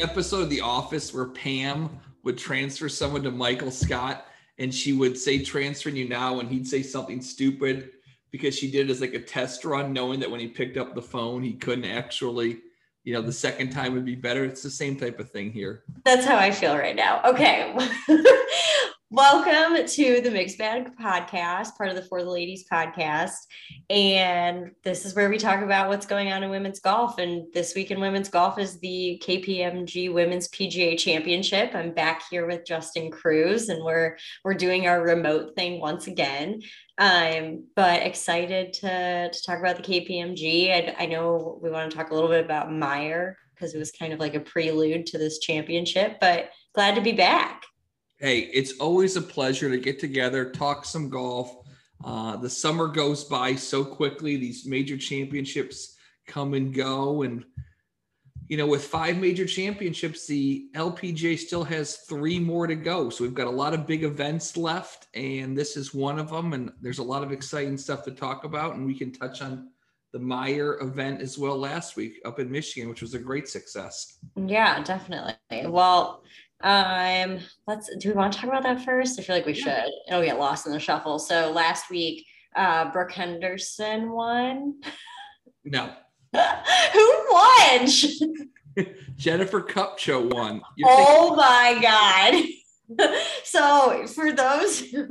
episode of The Office where Pam would transfer someone to Michael Scott and she would say transferring you now and he'd say something stupid because she did it as like a test run, knowing that when he picked up the phone, he couldn't actually, you know, the second time would be better. It's the same type of thing here. That's how I feel right now. Okay. Welcome to the Mixed Bag podcast, part of the For the Ladies podcast. And this is where we talk about what's going on in women's golf. And this week in women's golf is the KPMG Women's PGA Championship. I'm back here with Justin Cruz, and we're we're doing our remote thing once again. Um, but excited to, to talk about the KPMG. I, I know we want to talk a little bit about Meijer because it was kind of like a prelude to this championship, but glad to be back. Hey, it's always a pleasure to get together, talk some golf. Uh, the summer goes by so quickly. These major championships come and go. And, you know, with five major championships, the LPGA still has three more to go. So we've got a lot of big events left, and this is one of them. And there's a lot of exciting stuff to talk about. And we can touch on the Meijer event as well last week up in Michigan, which was a great success. Yeah, definitely. Well, um, let's do we want to talk about that first? I feel like we should. It'll get lost in the shuffle. So last week, uh Brooke Henderson won. No. Who won? Jennifer Kupcho won. You're oh my god. so for those who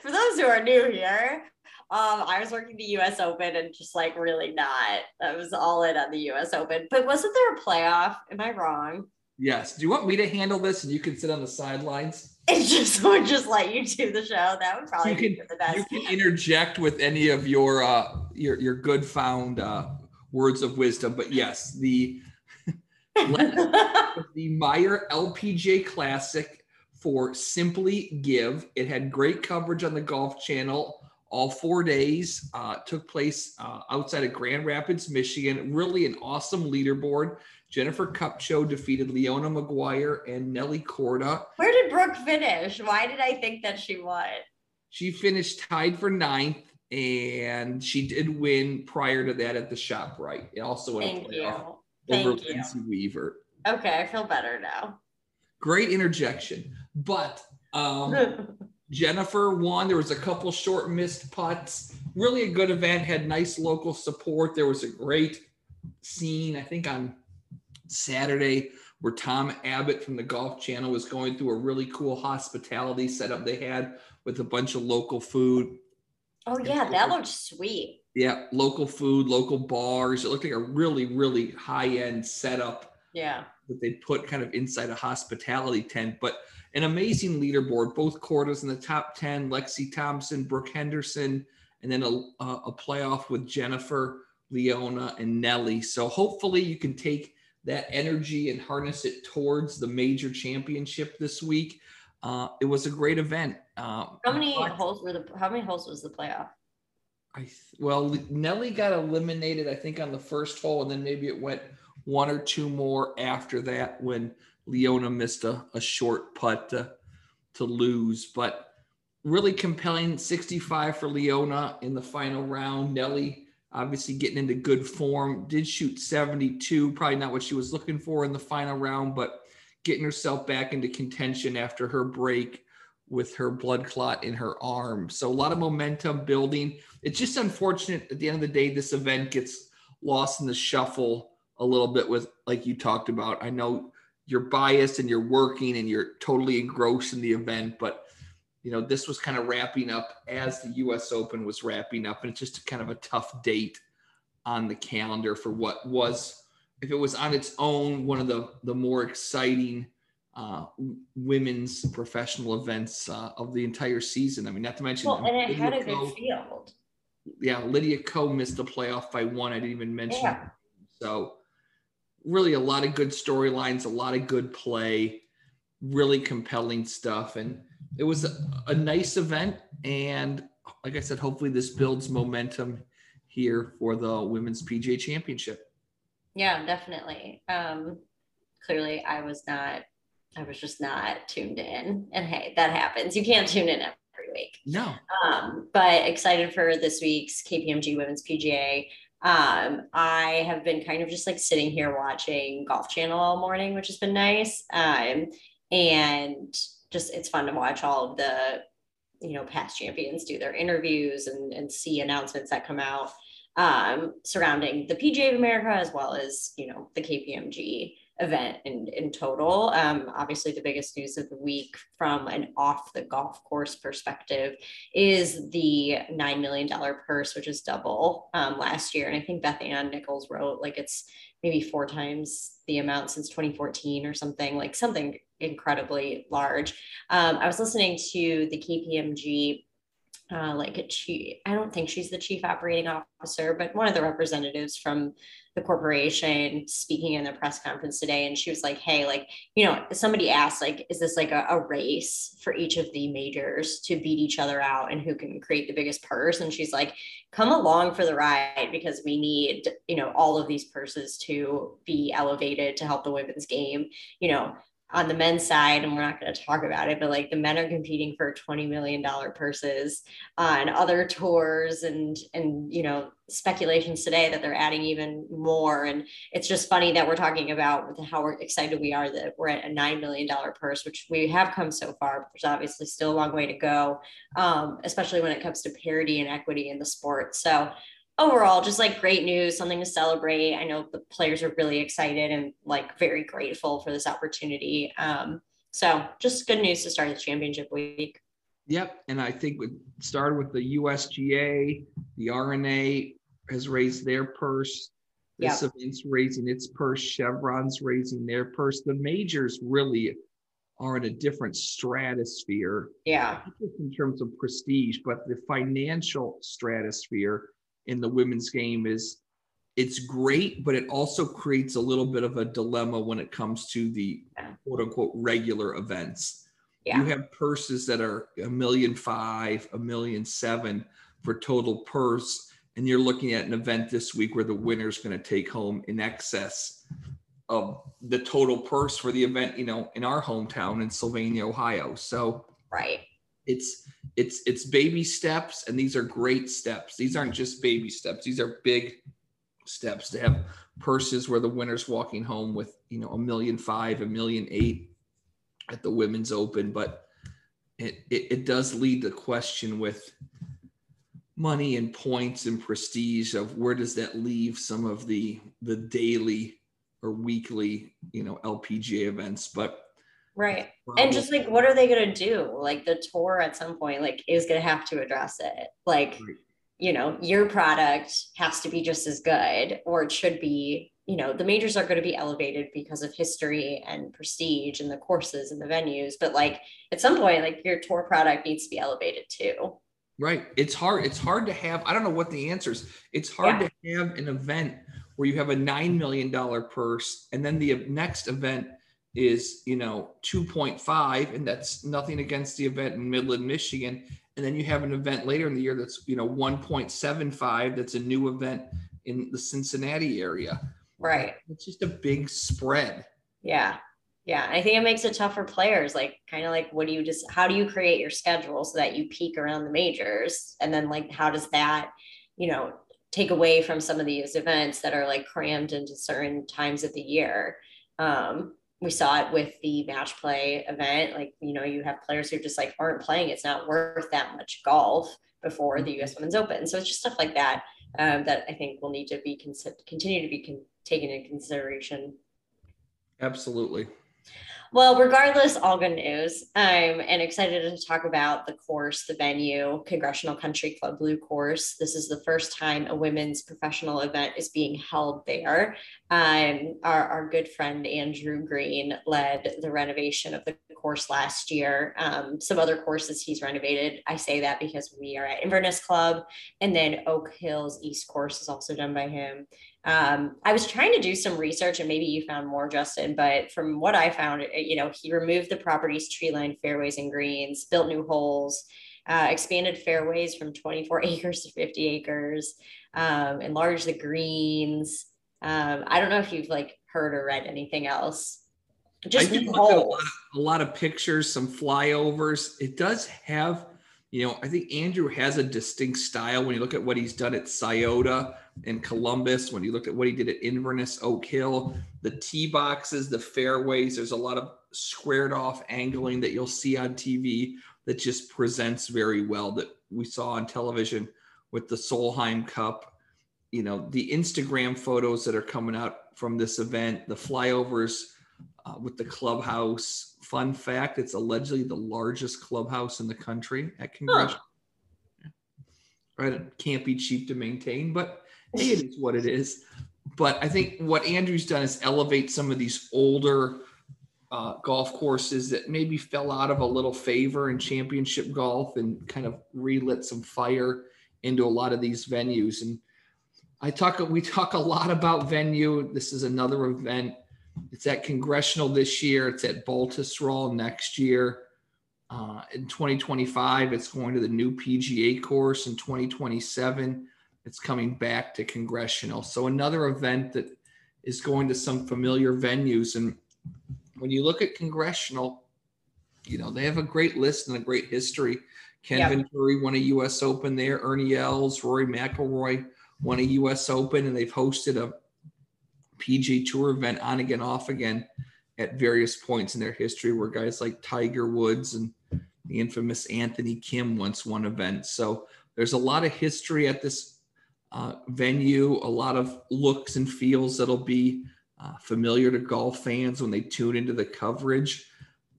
for those who are new here, um, I was working the US Open and just like really not. I was all in on the US Open. But wasn't there a playoff? Am I wrong? Yes. Do you want me to handle this and you can sit on the sidelines? It just would just let you do the show. That would probably you can, be the best. You can interject with any of your uh your your good found uh words of wisdom. But yes, the the Meijer LPGA Classic for Simply Give. It had great coverage on the Golf Channel all four days. Uh, took place uh, outside of Grand Rapids, Michigan. Really an awesome leaderboard. Jennifer Kupcho defeated Leona Maguire and Nelly Korda. Where did Brooke finish? Why did I think that she won? She finished tied for ninth, and she did win prior to that at the ShopRite. It also went Thank you. over Thank Lindsay you. Weaver. Okay, I feel better now. Great interjection, but um, Jennifer won. There was a couple short missed putts. Really a good event. Had nice local support. There was a great scene. I think on Saturday where Tom Abbott from the Golf Channel was going through a really cool hospitality setup they had with a bunch of local food. Oh yeah, that looked sweet. Yeah, local food, local bars. It looked like a really, really high-end setup. Yeah. That they put kind of inside a hospitality tent, but an amazing leaderboard. Both Kordas in the top ten. Lexi Thompson, Brooke Henderson, and then a, a playoff with Jennifer, Leona, and Nelly. So hopefully you can take that energy and harness it towards the major championship this week. Uh, it was a great event. Uh, how many holes were the? How many holes was the playoff? I well, Nelly got eliminated, I think, on the first hole, and then maybe it went one or two more after that when Leona missed a, a short putt to, to lose. But really compelling 65 for Leona in the final round. Nelly obviously getting into good form. Did shoot 72, probably not what she was looking for in the final round, but getting herself back into contention after her break with her blood clot in her arm. So a lot of momentum building. It's just unfortunate at the end of the day, this event gets lost in the shuffle a little bit with, like you talked about. I know you're biased and you're working and you're totally engrossed in the event, but you know, this was kind of wrapping up as the US Open was wrapping up, and it's just kind of a tough date on the calendar for what was, if it was on its own, one of the the more exciting uh, women's professional events uh, of the entire season. I mean, not to mention, well, and it Lydia had a Ko- good field. yeah, Lydia Ko missed the playoff by one. I didn't even mention. Yeah. So, really, a lot of good storylines, a lot of good play, really compelling stuff, and it was a, nice event. And like I said, hopefully, this builds momentum here for the women's PGA Championship. Yeah, definitely. Um, clearly, I was not. I was just not tuned in, and hey, that happens. You can't tune in every week. No, Um, but excited for this week's KPMG Women's PGA. Um, I have been kind of just like sitting here watching Golf Channel all morning, which has been nice. Um, and just it's fun to watch all of the you know past champions do their interviews and, and see announcements that come out um, surrounding the PGA of America as well as you know the KPMG event in, in total. Um, obviously, the biggest news of the week from an off the golf course perspective is the $9 million purse, which is double um, last year. And I think Beth Ann Nichols wrote like it's maybe four times the amount since 2014 or something, like something incredibly large. Um, I was listening to the KPMG uh, like a chief, I don't think she's the chief operating officer, but one of the representatives from the corporation speaking in the press conference today. And she was like, Hey, like, you know, somebody asked, like, is this like a, a race for each of the majors to beat each other out and who can create the biggest purse? And she's like, come along for the ride because we need, you know, all of these purses to be elevated to help the women's game. You know, on the men's side, and we're not going to talk about it, but like the men are competing for $20 million purses on other tours and, and, you know, speculations today that they're adding even more. And it's just funny that we're talking about how excited we are that we're at a $9 million purse, which we have come so far, but there's obviously still a long way to go, um, especially when it comes to parity and equity in the sport. So overall, just like great news, something to celebrate. I know the players are really excited and like very grateful for this opportunity. Um, so just good news to start the championship week. Yep. And I think we started with the USGA, the R&A has raised their purse. This yep. event's raising its purse. Chevron's raising their purse. The majors really are in a different stratosphere. Yeah. Just in terms of prestige, but the financial stratosphere in the women's game is it's great, but it also creates a little bit of a dilemma when it comes to the quote unquote regular events. Yeah. You have purses that are a million five, a million seven for total purse. And you're looking at an event this week where the winner is going to take home in excess of the total purse for the event, you know, in our hometown in Sylvania, Ohio. So, right it's it's it's baby steps and these are great steps. These aren't just baby steps. These are big steps to have purses where the winner's walking home with you know a million five a million eight at the women's open. But it, it, it does lead the question with money and points and prestige of where does that leave some of the the daily or weekly you know lpga events. But Right. And just like, what are they going to do? Like, the tour at some point, like, is going to have to address it. Like, right. you know, your product has to be just as good, or it should be, you know, the majors are going to be elevated because of history and prestige and the courses and the venues. But like, at some point, like, your tour product needs to be elevated too. Right. It's hard. It's hard to have, I don't know what the answer is. It's hard yeah. to have an event where you have a $9 million purse and then the next event is you know 2.5 and that's nothing against the event in midland michigan. And then you have an event later in the year that's you know 1.75 that's a new event in the cincinnati area. Right. It's just a big spread. Yeah. Yeah. I think it makes it tough for players like kind of like what do you just how do you create your schedule so that you peak around the majors? And then like how does that you know take away from some of these events that are like crammed into certain times of the year? Um we saw it with the match play event. Like, you know, you have players who just like aren't playing. It's not worth that much golf before the US Women's Open. So it's just stuff like that um, that I think will need to be cons- continue to be con- taken into consideration. Absolutely. Well, regardless, all good news. I'm and excited to talk about the course, the venue, Congressional Country Club Blue Course. This is the first time a women's professional event is being held there. Um, our, our good friend Andrew Green led the renovation of the course last year. Um, some other courses he's renovated. I say that because we are at Inverness Club, and then Oak Hills East Course is also done by him. Um, I was trying to do some research and maybe you found more, Justin, but from what I found, you know, he removed the property's tree line fairways and greens, built new holes, uh, expanded fairways from 24 acres to 50 acres, um, enlarged the greens. Um, I don't know if you've like heard or read anything else. Just I did a lot, of, a lot of pictures, some flyovers. It does have You know, I think Andrew has a distinct style when you look at what he's done at Scioto and Columbus, when you look at what he did at Inverness, Oak Hill, the tee boxes, the fairways, there's a lot of squared off angling that you'll see on TV that just presents very well that we saw on television with the Solheim Cup. You know, the Instagram photos that are coming out from this event, the flyovers uh, with the clubhouse. Fun fact: it's allegedly the largest clubhouse in the country at Congressional. Huh. Right, it can't be cheap to maintain, but hey, it is what it is. But I think what Andrew's done is elevate some of these older uh, golf courses that maybe fell out of a little favor in championship golf and kind of relit some fire into a lot of these venues. And I talk, we talk a lot about venue. This is another event it's at Congressional this year. It's at Baltusrol next year. Uh, in 2025, it's going to the new PGA course. In 2027, it's coming back to Congressional. So another event that is going to some familiar venues. And when you look at Congressional, you know they have a great list and a great history. Ken yep. Venturi won a U.S. Open there. Ernie Els, Rory McIlroy won a U.S. Open, and they've hosted a PGA Tour event on again, off again at various points in their history where guys like Tiger Woods and the infamous Anthony Kim once won events. So there's a lot of history at this uh, venue, a lot of looks and feels that'll be uh, familiar to golf fans when they tune into the coverage.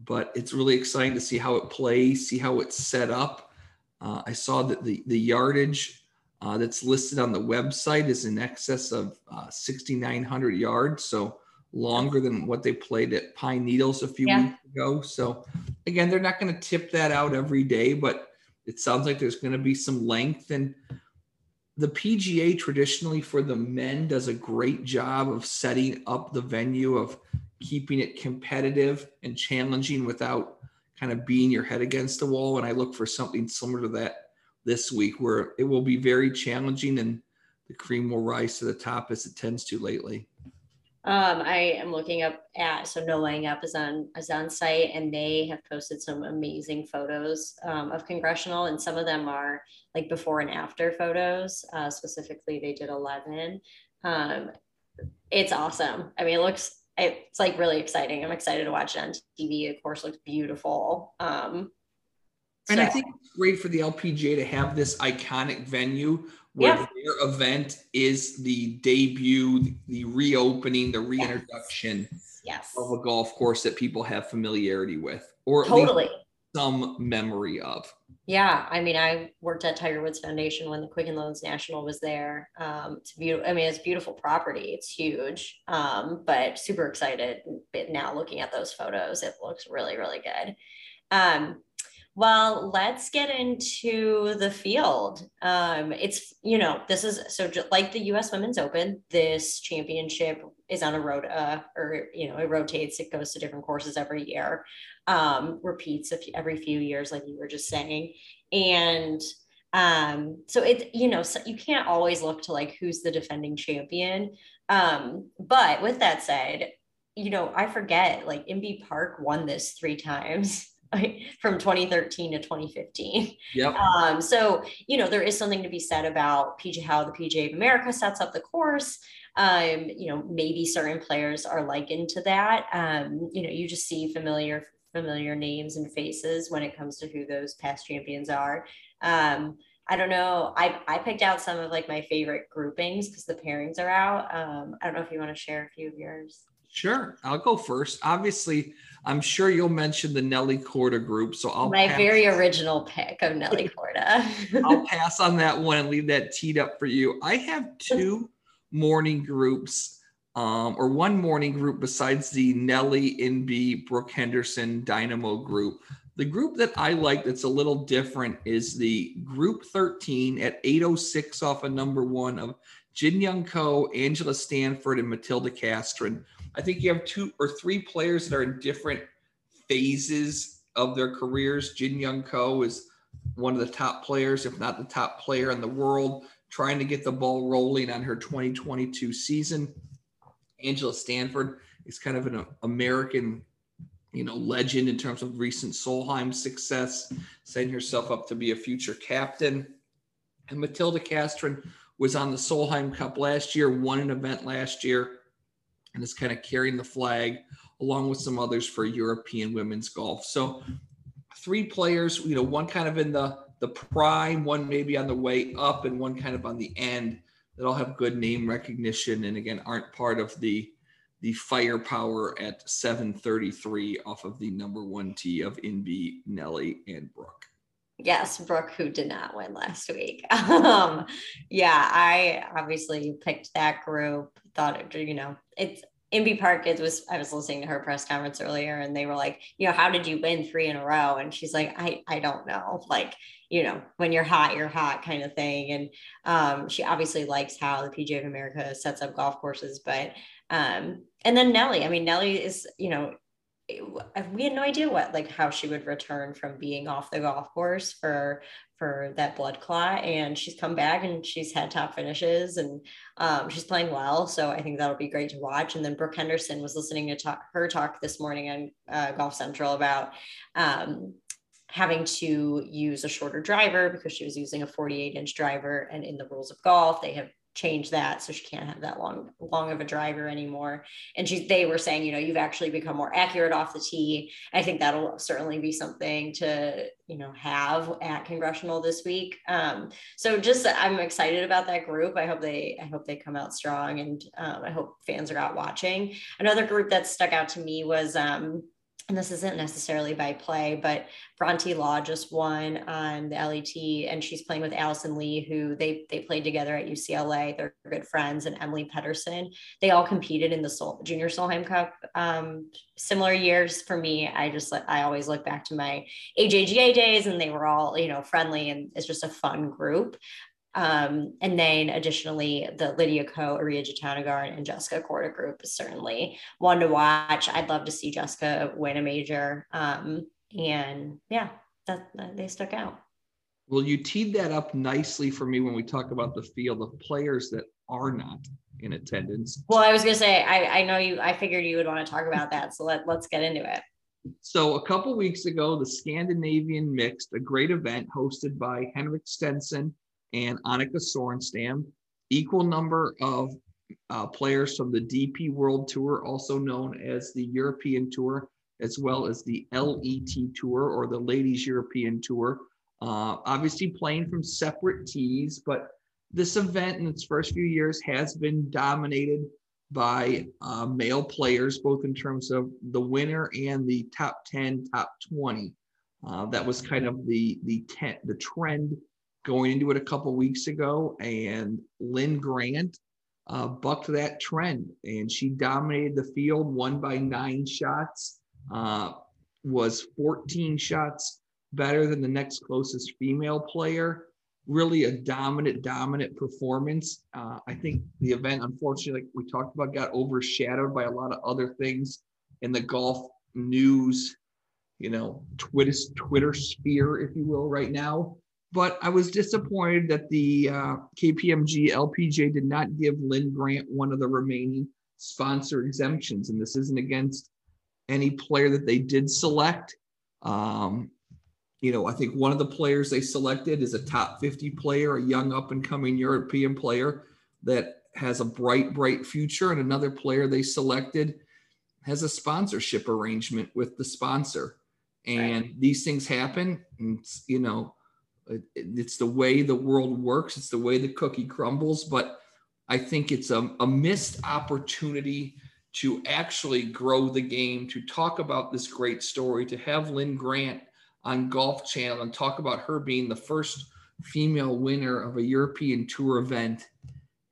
But it's really exciting to see how it plays, see how it's set up. Uh, I saw that the, the yardage uh, that's listed on the website is in excess of uh, 6,900 yards. So longer than what they played at Pine Needles a few yeah. weeks ago. So again, they're not going to tip that out every day, but it sounds like there's going to be some length. And the PGA traditionally for the men does a great job of setting up the venue, of keeping it competitive and challenging without kind of being your head against the wall. And I look for something similar to that this week where it will be very challenging and the cream will rise to the top as it tends to lately. Um, I am looking up at so no laying up is on is on site and they have posted some amazing photos um, of congressional and some of them are like before and after photos. Uh, specifically, they did eleven. Um, it's awesome. I mean, it looks it's like really exciting. I'm excited to watch it on TV. Of course, looks beautiful. Um, and so. I think it's great for the LPGA to have this iconic venue where yeah. their event is the debut, the reopening, the reintroduction yes. Yes. of a golf course that people have familiarity with, or totally some memory of. Yeah, I mean, I worked at Tiger Woods Foundation when the Quicken Loans National was there. Um, it's beautiful. I mean, it's beautiful property. It's huge, um, but super excited now looking at those photos. It looks really, really good. Um, well, let's get into the field. Um, it's, you know, this is so like the US Women's Open, this championship is on a road, uh, or, you know, it rotates, it goes to different courses every year, um, repeats every few years, like you were just saying. And um, so it, you know, so you can't always look to like who's the defending champion. Um, but with that said, you know, I forget like Inbee Park won this three times. from 2013 to 2015. Yep. Um, so, you know, there is something to be said about PJ, how the PJ of America sets up the course. Um, you know, maybe certain players are likened to that. Um, you know, you just see familiar, familiar names and faces when it comes to who those past champions are. Um, I don't know. I, I picked out some of like my favorite groupings because the pairings are out. Um, I don't know if you want to share a few of yours. Sure, I'll go first. Obviously, I'm sure you'll mention the Nelly Korda group, so I'll my pass. very original pick of Nelly Korda. I'll pass on that one and leave that teed up for you. I have two morning groups, um, or one morning group besides the Nelly, Inbee, Brooke Henderson Dynamo group. The group that I like that's a little different is the group 13 at 806 off of number one of Jin Young Ko, Angela Stanford, and Matilda Castren. I think you have two or three players that are in different phases of their careers. Jin Young Ko is one of the top players, if not the top player in the world, trying to get the ball rolling on her 2022 season. Angela Stanford is kind of an American you know, legend in terms of recent Solheim success, setting herself up to be a future captain. And Matilda Castren was on the Solheim Cup last year, won an event last year, and is kind of carrying the flag along with some others for European women's golf. So three players, you know, one kind of in the the prime, one maybe on the way up, and one kind of on the end that all have good name recognition and again aren't part of the the firepower at 733 off of the number one tee of Inbee, Nelly, and Brooke. Yes, Brooke, who did not win last week. um, yeah, I obviously picked that group. Thought it, you know, it's Inbee Park. It was. I was listening to her press conference earlier, and they were like, you know, how did you win three in a row? And she's like, I, I don't know. Like, you know, when you're hot, you're hot, kind of thing. And um, she obviously likes how the PGA of America sets up golf courses, but um, and then Nelly. I mean, Nelly is, you know, we had no idea what like how she would return from being off the golf course for for that blood clot and she's come back and she's had top finishes and um, she's playing well so i think that'll be great to watch. And then brooke henderson was listening to talk, her talk this morning on uh, golf central about um, having to use a shorter driver because she was using a 48 inch driver and in the rules of golf they have change that so she can't have that long long of a driver anymore. And she they were saying you know you've actually become more accurate off the tee. I think that'll certainly be something to you know have at congressional this week. Um, so just i'm excited about that group. I hope they i hope they come out strong and um, i hope fans are out watching. Another group that stuck out to me was um, and this isn't necessarily by play, but Bronte Law just won on the LET, and she's playing with Allison Lee, who they they played together at UCLA. They're good friends, and Emily Pedersen. They all competed in the Sol- Junior Solheim Cup. Um, similar years for me. I just I always look back to my AJGA days, and they were all you know friendly, and it's just a fun group. Um, and then additionally, the Lydia Ko, Ariya Jutanugarn, and Jessica Korda group is certainly one to watch. I'd love to see Jessica win a major. Um, and yeah, that, that, they stuck out. Well, you teed that up nicely for me when we talk about the field of players that are not in attendance. Well, I was going to say, I, I know you, I figured you would want to talk about that. So let, let's get into it. So a couple weeks ago, the Scandinavian Mixed, a great event hosted by Henrik Stenson and Annika Sorenstam. Equal number of uh, players from the DP World Tour, also known as the European Tour, as well as the LET Tour or the Ladies European Tour. Uh, obviously, playing from separate tees, but this event in its first few years has been dominated by uh, male players, both in terms of the winner and the top 10, top 20. Uh, that was kind of the the, ten, the trend going into it a couple weeks ago, and Linn Grant uh, bucked that trend, and she dominated the field, won by nine shots, uh, was 14 shots better than the next closest female player. Really a dominant, dominant performance. Uh, I think the event, unfortunately, like we talked about, got overshadowed by a lot of other things in the golf news, you know, Twitter, Twitter sphere, if you will, right now but I was disappointed that the uh, KPMG LPGA did not give Linn Grant one of the remaining sponsor exemptions. And this isn't against any player that they did select. Um, you know, I think one of the players they selected is a top 50 player, a young up and coming European player that has a bright, bright future. And another player they selected has a sponsorship arrangement with the sponsor. And right. these things happen. And, you know, it's the way the world works. It's the way the cookie crumbles. But I think it's a, a missed opportunity to actually grow the game, to talk about this great story, to have Linn Grant on Golf Channel and talk about her being the first female winner of a European Tour event.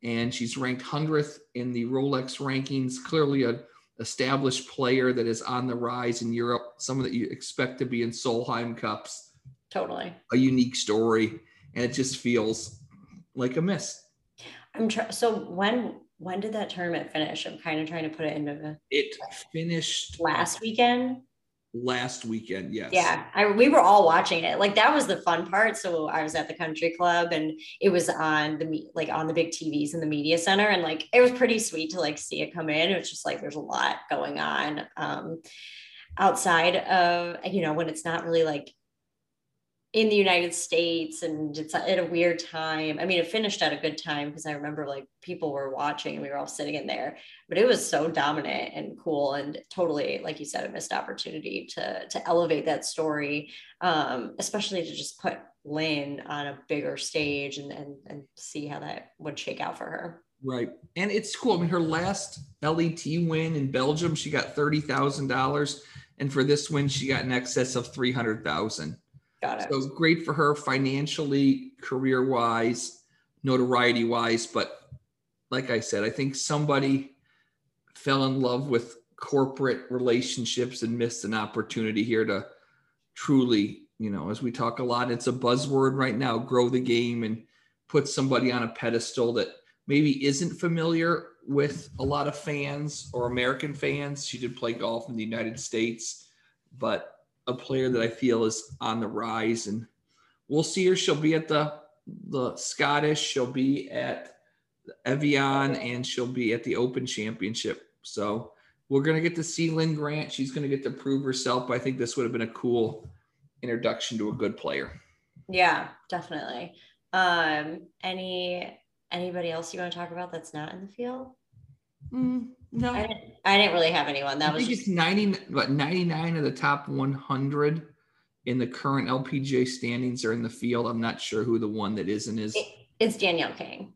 And she's ranked 100th in the Rolex rankings, clearly a established player that is on the rise in Europe, someone that you expect to be in Solheim Cups totally. A unique story and it just feels like a miss. I'm trying so when when did that tournament finish? I'm kind of trying to put it into the it finished last weekend? Last weekend yes. Yeah I, we were all watching it. Like that was the fun part. So i was at the country club and it was on the like on the big tvs in the media center and like it was pretty sweet to like see it come in. It was just like there's a lot going on um outside of you know when it's not really like in the United States and it's at a weird time. I mean, it finished at a good time because I remember like people were watching and we were all sitting in there, but it was so dominant and cool and totally, like you said, a missed opportunity to to elevate that story, um, especially to just put Linn on a bigger stage and, and and see how that would shake out for her. Right. And it's cool. I mean, her last LET win in Belgium, she got $30,000. And for this win, she got in excess of 300,000. Got it. So great for her financially, career wise, notoriety wise. But like I said, I think somebody fell in love with corporate relationships and missed an opportunity here to truly, you know, as we talk a lot, it's a buzzword right now grow the game and put somebody on a pedestal that maybe isn't familiar with a lot of fans or American fans. She did play golf in the United States, but a player that I feel is on the rise, and we'll see her. She'll be at the the Scottish. She'll be at Evian, and she'll be at the Open Championship. So we're gonna get to see Linn Grant. She's gonna get to prove herself. But I think this would have been a cool introduction to a good player. Yeah, definitely. Um, any anybody else you want to talk about that's not in the field? Mm, no, I didn't, I didn't really have anyone. That I was think just, it's 90, but 99 of the top 100 in the current LPGA standings are in the field. I'm not sure who the one that isn't is. it, it's Danielle Kang.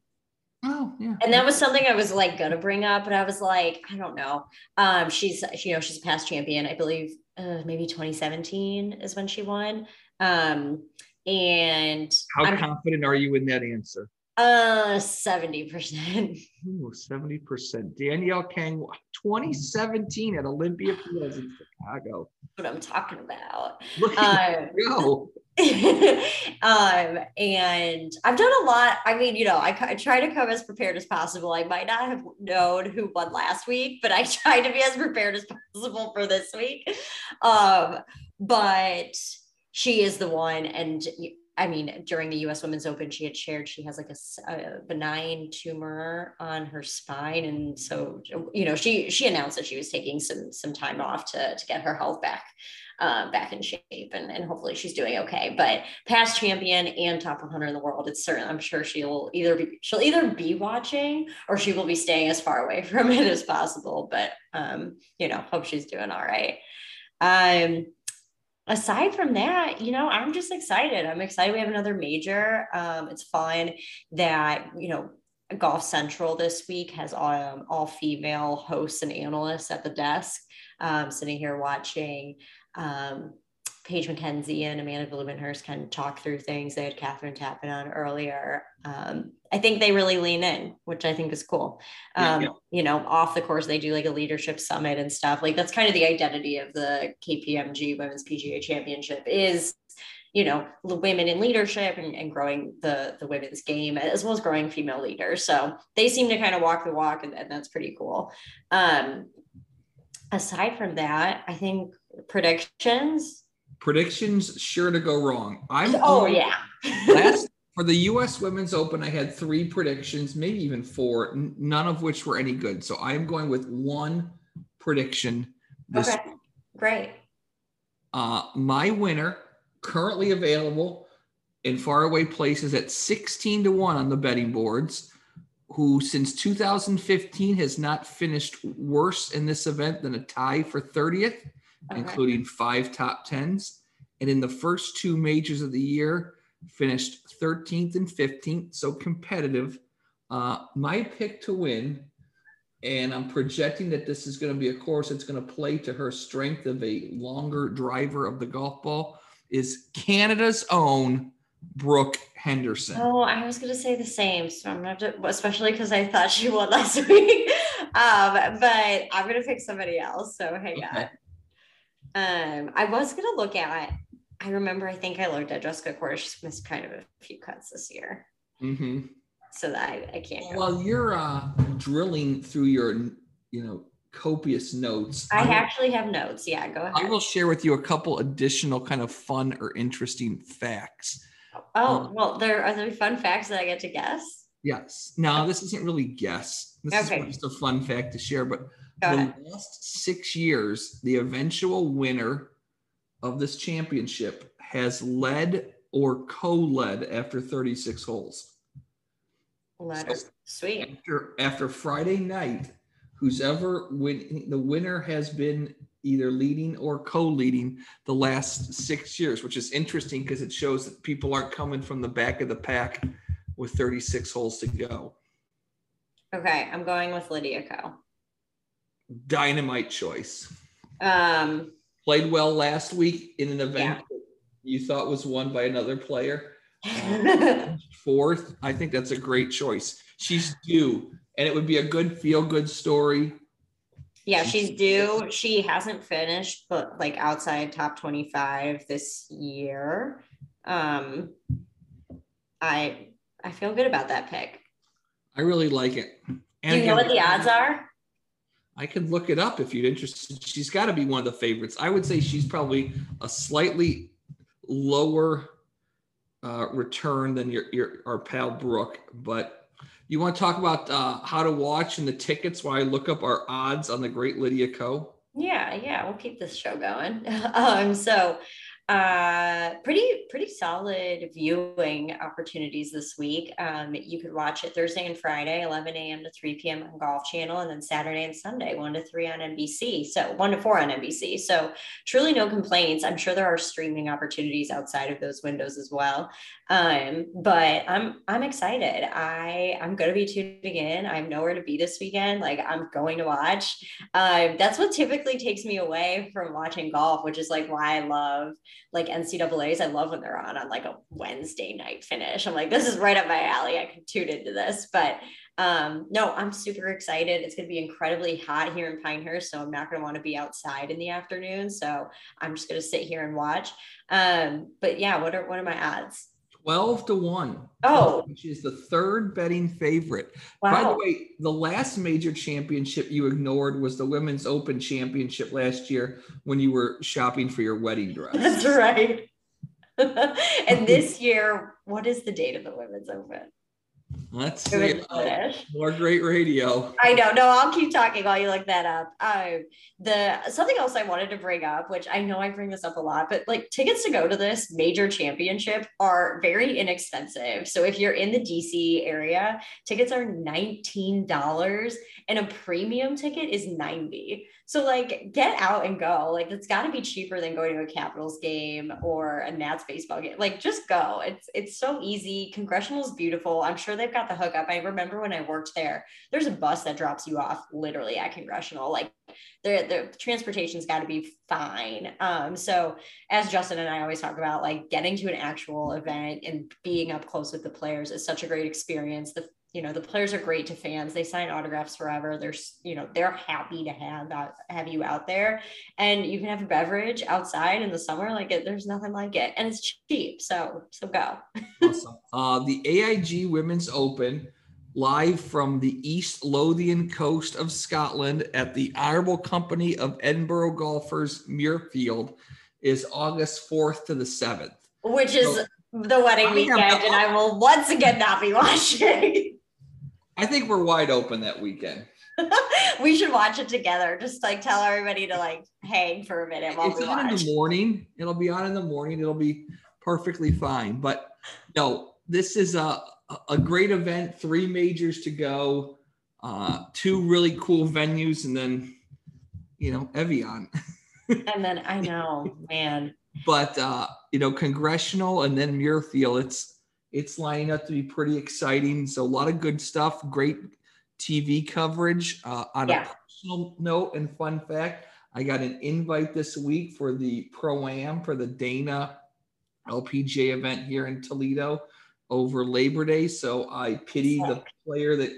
Oh, yeah. And that was something I was like gonna bring up, but I was like, I don't know. Um, she's you know she's a past champion. I believe uh, maybe 2017 is when she won. Um, and How I'm confident are you in that answer? Uh 70 percent. Ooh, 70%. Danielle Kang, 2017 at Olympia Fields in Chicago. What I'm talking about. Look Um, go. um, and I've done a lot. I mean, you know, I, I try to come as prepared as possible. I might not have known who won last week, but I try to be as prepared as possible for this week. Um, but she is the one, and I mean, during the U.S. Women's Open, she had shared she has like a benign tumor on her spine, and so you know, she she announced that she was taking some some time off to to get her health back uh, back in shape and, and hopefully she's doing okay. But past champion and top 100 in the world, it's certain. I'm sure she'll either be she'll either be watching or she will be staying as far away from it as possible. But um, you know, hope she's doing all right. Um, aside from that, you know, I'm just excited. I'm excited we have another major. Um, it's fun that you know Golf Central this week has um, all female hosts and analysts at the desk, um, sitting here watching um, Paige Mackenzie and Amanda Blumenherst kind of talk through things. They had Catherine Tappan on earlier. Um, I think they really lean in, which I think is cool. Yeah, Um, yeah. You know, off the course, they do like a leadership summit and stuff. Like that's kind of the identity of the KPMG Women's PGA Championship is you know the women in leadership and, and growing the the women's game as well as growing female leaders so they seem to kind of walk the walk and, and that's pretty cool um aside from that i think predictions Predictions sure to go wrong. I'm oh going- yeah last for the U.S. Women's Open, I had three predictions, maybe even four, n- none of which were any good. So I'm going with one prediction. This okay great uh, my winner, currently available in faraway places at 16 to 1 on the betting boards, who since 2015 has not finished worse in this event than a tie for 30th, Okay. including five top tens. And in the first two majors of the year, finished 13th and 15th, so competitive. Uh, my pick to win, and I'm projecting that this is going to be a course that's going to play to her strength of a longer driver of the golf ball, is Canada's own Brooke Henderson. oh i was going to say the same so i'm going to have to especially because i thought she won last week um but i'm going to pick somebody else so hang Okay. on um i was going to look at i remember i think i looked at jessica Korda. she's missed kind of a few cuts this year hmm so that I, I can't go. While you're uh, drilling through your, you know, copious notes, I will- actually have notes. Yeah, go ahead. I will share with you a couple additional kind of fun or interesting facts. Oh, um, well, there are there fun facts that I get to guess. Yes. Now, this isn't really guess. This Okay. is just a fun fact to share, but the last six years, the eventual winner of this championship has led or co-led after 36 holes. Letter. Sweet. After, after Friday night, who's ever win the winner has been either leading or co-leading the last six years, which is interesting because it shows that people aren't coming from the back of the pack with 36 holes to go. Okay, I'm going with Lydia Ko. Dynamite choice. Um, Played well last week in an event Yeah. that you thought was won by another player. Fourth, I think that's a great choice. She's due, and it would be a good feel-good story. Yeah, she's due. She hasn't finished, but like outside top 25 this year. Um, I I feel good about that pick. I really like it. Do And you know what the odds are? I can look it up if you're interested. She's got to be one of the favorites. I would say she's probably a slightly lower uh, return than your, your our pal Brooke. But you want to talk about uh, how to watch and the tickets while I look up our odds on the Great Lydia Ko. Yeah, yeah, we'll keep this show going. um, so uh pretty pretty solid viewing opportunities this week. Um you could watch it thursday and friday 11 a.m to 3 p.m on golf channel and then saturday and sunday 1 to 3 on nbc so 1 to 4 on nbc so truly no complaints. I'm sure there are streaming opportunities outside of those windows as well. Um but i'm i'm excited. I i'm going to be tuning in. I'm nowhere to be this weekend. Like i'm going to watch. Um that's what typically takes me away from watching golf which is like why i love like NCAA's. I love when they're on on like a Wednesday night finish. I'm like, this is right up my alley. I can tune into this. But um, no, I'm super excited. It's going to be incredibly hot here in Pinehurst, so I'm not going to want to be outside in the afternoon. So I'm just going to sit here and watch. Um, but yeah, what are what are my odds? 12 to 1. Oh. Which is the third betting favorite. Wow. By the way, the last major championship you ignored was the Women's Open Championship last year when you were shopping for your wedding dress. That's right. and this year, what is the date of the Women's Open? Let's see. Uh, finish. more great radio. I know. No, I'll keep talking while you look that up. Um, the something else I wanted to bring up, which I know I bring this up a lot, but like tickets to go to this major championship are very inexpensive. So if you're in the DC area, tickets are nineteen dollars, and a premium ticket is ninety. So like, get out and go. Like, it's got to be cheaper than going to a Capitals game or a Nats baseball game. Like, just go. It's it's so easy. Congressional is beautiful. I'm sure they've got the hookup. I remember when I worked there there's a bus that drops you off literally at congressional like the the transportation's got to be fine um so as justin and i always talk about like getting to an actual event and being up close with the players is such a great experience the you know the players are great to fans. They sign autographs forever. They're you know they're happy to have out, have you out there. And you can have a beverage outside in the summer like it, there's nothing like it. And it's cheap so so go. Awesome. Uh, the AIG Women's Open, live from the East Lothian coast of Scotland at the Honorable Company of Edinburgh Golfers Muirfield, is August 4th to the 7th. which is So- the wedding I weekend not- and i will once again not be watching I think we're wide open that weekend. we should watch it together. Just like tell everybody to like hang for a minute while it's we on in the morning. It'll be on in the morning. It'll be perfectly fine. But no, this is a a great event. Three majors to go. Uh, two really cool venues, and then you know Evian. And then I know, man. But uh, you know Congressional and then Muirfield. It's it's lining up to be pretty exciting. So a lot of good stuff. Great TV coverage. Uh, on Yeah. a personal note and fun fact, I got an invite this week for the Pro Am for the Dana LPGA event here in Toledo over Labor Day. So I pity the player that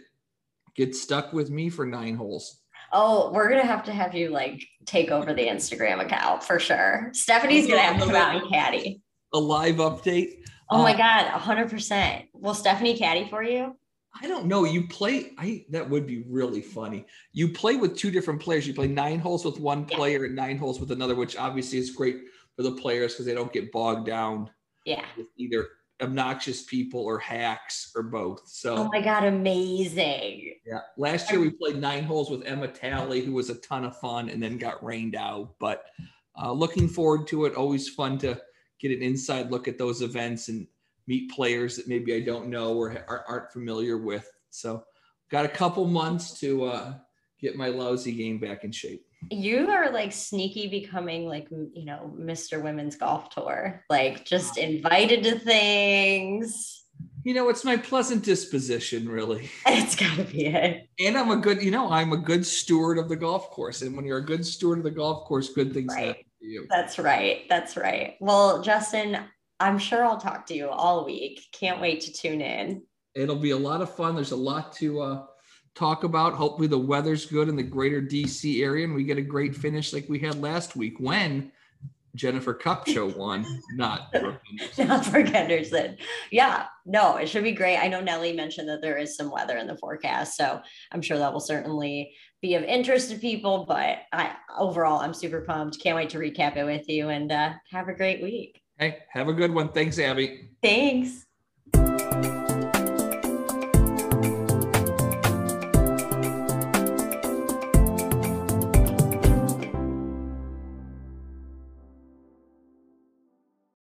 gets stuck with me for nine holes. Oh, we're gonna have to have you like take over the Instagram account for sure. Stephanie's gonna have to come out and caddy. A live update. Oh my Uh, god, hundred percent. Will Stephanie caddy for you? I don't know. You play. I that would be really funny. You play with two different players. You play nine holes with one Yeah. player and nine holes with another, which obviously is great for the players because they don't get bogged down Yeah. with either obnoxious people or hacks or both. So oh my god, amazing! Yeah, last year we played nine holes with Emma Talley, who was a ton of fun, and then got rained out. But uh, looking forward to it. Always fun to get an inside look at those events and meet players that maybe I don't know or aren't familiar with. So got a couple months to uh, get my lousy game back in shape. You are like sneaky becoming like, you know, Mr. Women's Golf Tour, like just invited to things. You know, it's my pleasant disposition, really. It's got to be it. And I'm a good, you know, I'm a good steward of the golf course. And when you're a good steward of the golf course, good things right. happen you. That's right. That's right. Well, Justin, I'm sure I'll talk to you all week. Can't wait to tune in. It'll be a lot of fun. There's a lot to uh, talk about. Hopefully, the weather's good in the greater DC area and we get a great finish like we had last week when Jennifer Kupcho won, not Brooke Henderson. not Brooke Henderson. Yeah, no, it should be great. I know Nelly mentioned that there is some weather in the forecast, so I'm sure that will certainly be of interest to people. But I overall, I'm super pumped. Can't wait to recap it with you and uh, have a great week. Hey, have a good one. Thanks, Abby. Thanks.